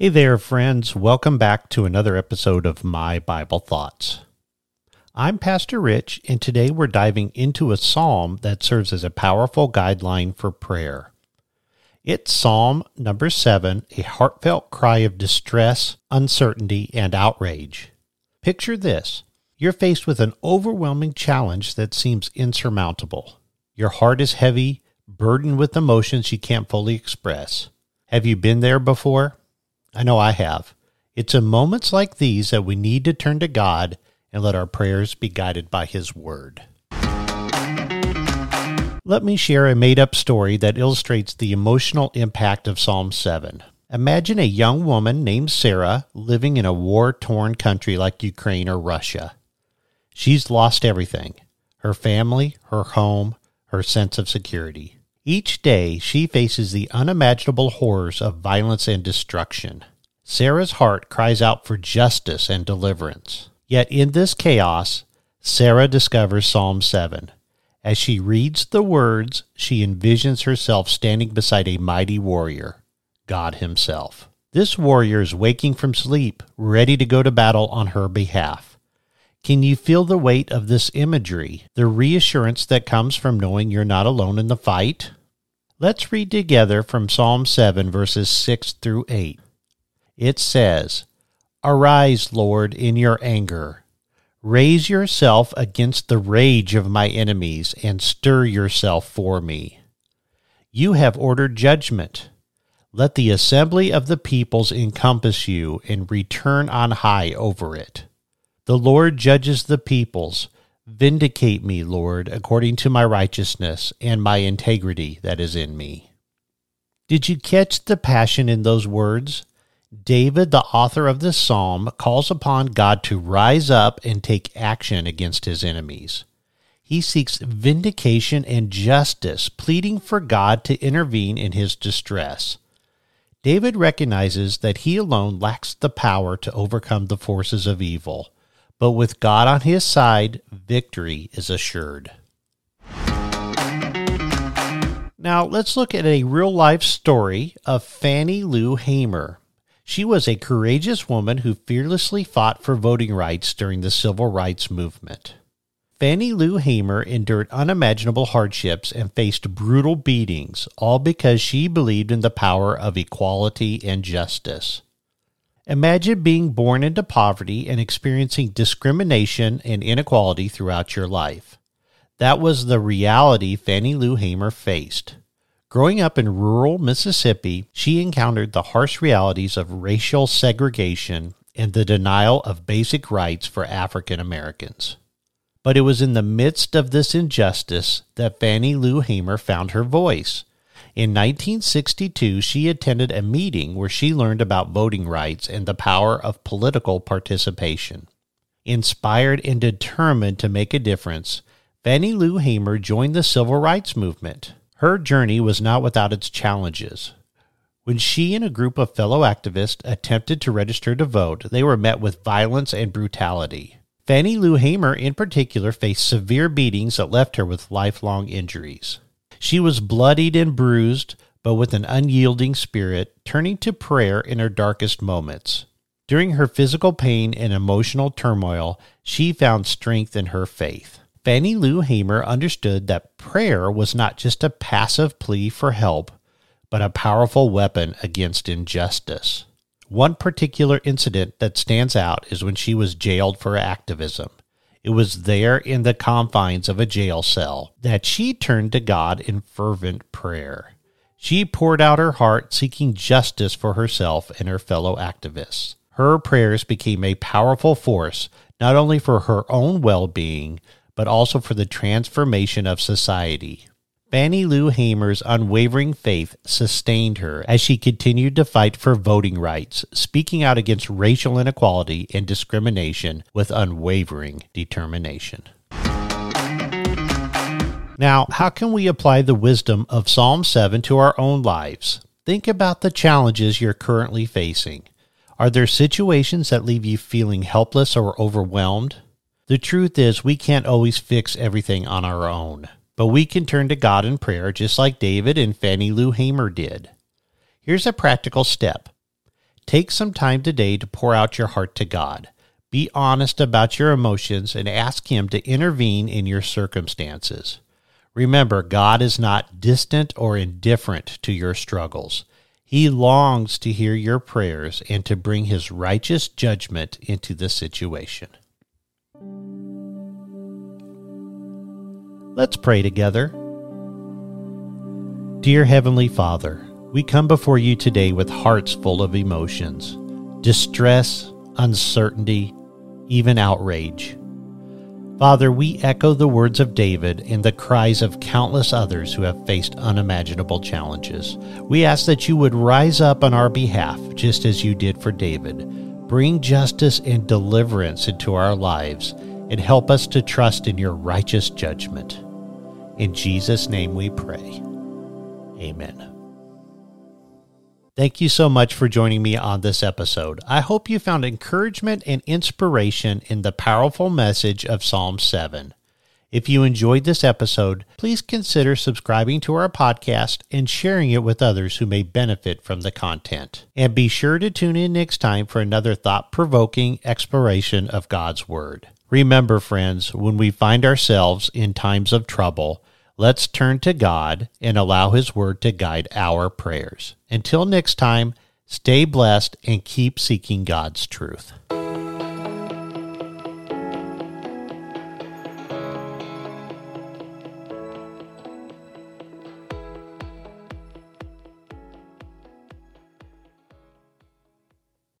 Hey there, friends. Welcome back to another episode of My Bible Thoughts. I'm Pastor Rich, and today we're diving into a psalm that serves as a powerful guideline for prayer. It's Psalm number seven, a heartfelt cry of distress, uncertainty, and outrage. Picture this you're faced with an overwhelming challenge that seems insurmountable. Your heart is heavy, burdened with emotions you can't fully express. Have you been there before? I know I have. It's in moments like these that we need to turn to God and let our prayers be guided by His Word. Let me share a made up story that illustrates the emotional impact of Psalm 7. Imagine a young woman named Sarah living in a war torn country like Ukraine or Russia. She's lost everything her family, her home, her sense of security. Each day, she faces the unimaginable horrors of violence and destruction. Sarah's heart cries out for justice and deliverance. Yet in this chaos, Sarah discovers Psalm 7. As she reads the words, she envisions herself standing beside a mighty warrior, God Himself. This warrior is waking from sleep, ready to go to battle on her behalf. Can you feel the weight of this imagery, the reassurance that comes from knowing you're not alone in the fight? Let's read together from Psalm 7, verses 6 through 8. It says, Arise, Lord, in your anger. Raise yourself against the rage of my enemies, and stir yourself for me. You have ordered judgment. Let the assembly of the peoples encompass you, and return on high over it. The Lord judges the peoples. Vindicate me, Lord, according to my righteousness and my integrity that is in me. Did you catch the passion in those words? David, the author of this psalm, calls upon God to rise up and take action against his enemies. He seeks vindication and justice, pleading for God to intervene in his distress. David recognizes that he alone lacks the power to overcome the forces of evil but with God on his side, victory is assured. Now, let's look at a real life story of Fannie Lou Hamer. She was a courageous woman who fearlessly fought for voting rights during the civil rights movement. Fannie Lou Hamer endured unimaginable hardships and faced brutal beatings, all because she believed in the power of equality and justice. Imagine being born into poverty and experiencing discrimination and inequality throughout your life. That was the reality Fannie Lou Hamer faced. Growing up in rural Mississippi, she encountered the harsh realities of racial segregation and the denial of basic rights for African Americans. But it was in the midst of this injustice that Fannie Lou Hamer found her voice. In 1962, she attended a meeting where she learned about voting rights and the power of political participation. Inspired and determined to make a difference, Fannie Lou Hamer joined the civil rights movement. Her journey was not without its challenges. When she and a group of fellow activists attempted to register to vote, they were met with violence and brutality. Fannie Lou Hamer, in particular, faced severe beatings that left her with lifelong injuries. She was bloodied and bruised, but with an unyielding spirit, turning to prayer in her darkest moments. During her physical pain and emotional turmoil, she found strength in her faith. Fannie Lou Hamer understood that prayer was not just a passive plea for help, but a powerful weapon against injustice. One particular incident that stands out is when she was jailed for activism. It was there in the confines of a jail cell that she turned to God in fervent prayer. She poured out her heart seeking justice for herself and her fellow activists. Her prayers became a powerful force not only for her own well being, but also for the transformation of society. Fannie Lou Hamer's unwavering faith sustained her as she continued to fight for voting rights, speaking out against racial inequality and discrimination with unwavering determination. Now, how can we apply the wisdom of Psalm 7 to our own lives? Think about the challenges you're currently facing. Are there situations that leave you feeling helpless or overwhelmed? The truth is, we can't always fix everything on our own. But we can turn to God in prayer just like David and Fannie Lou Hamer did. Here's a practical step Take some time today to pour out your heart to God. Be honest about your emotions and ask Him to intervene in your circumstances. Remember, God is not distant or indifferent to your struggles. He longs to hear your prayers and to bring His righteous judgment into the situation. Let's pray together. Dear Heavenly Father, we come before you today with hearts full of emotions, distress, uncertainty, even outrage. Father, we echo the words of David and the cries of countless others who have faced unimaginable challenges. We ask that you would rise up on our behalf, just as you did for David. Bring justice and deliverance into our lives and help us to trust in your righteous judgment. In Jesus' name we pray. Amen. Thank you so much for joining me on this episode. I hope you found encouragement and inspiration in the powerful message of Psalm 7. If you enjoyed this episode, please consider subscribing to our podcast and sharing it with others who may benefit from the content. And be sure to tune in next time for another thought provoking exploration of God's Word. Remember, friends, when we find ourselves in times of trouble, Let's turn to God and allow His Word to guide our prayers. Until next time, stay blessed and keep seeking God's truth.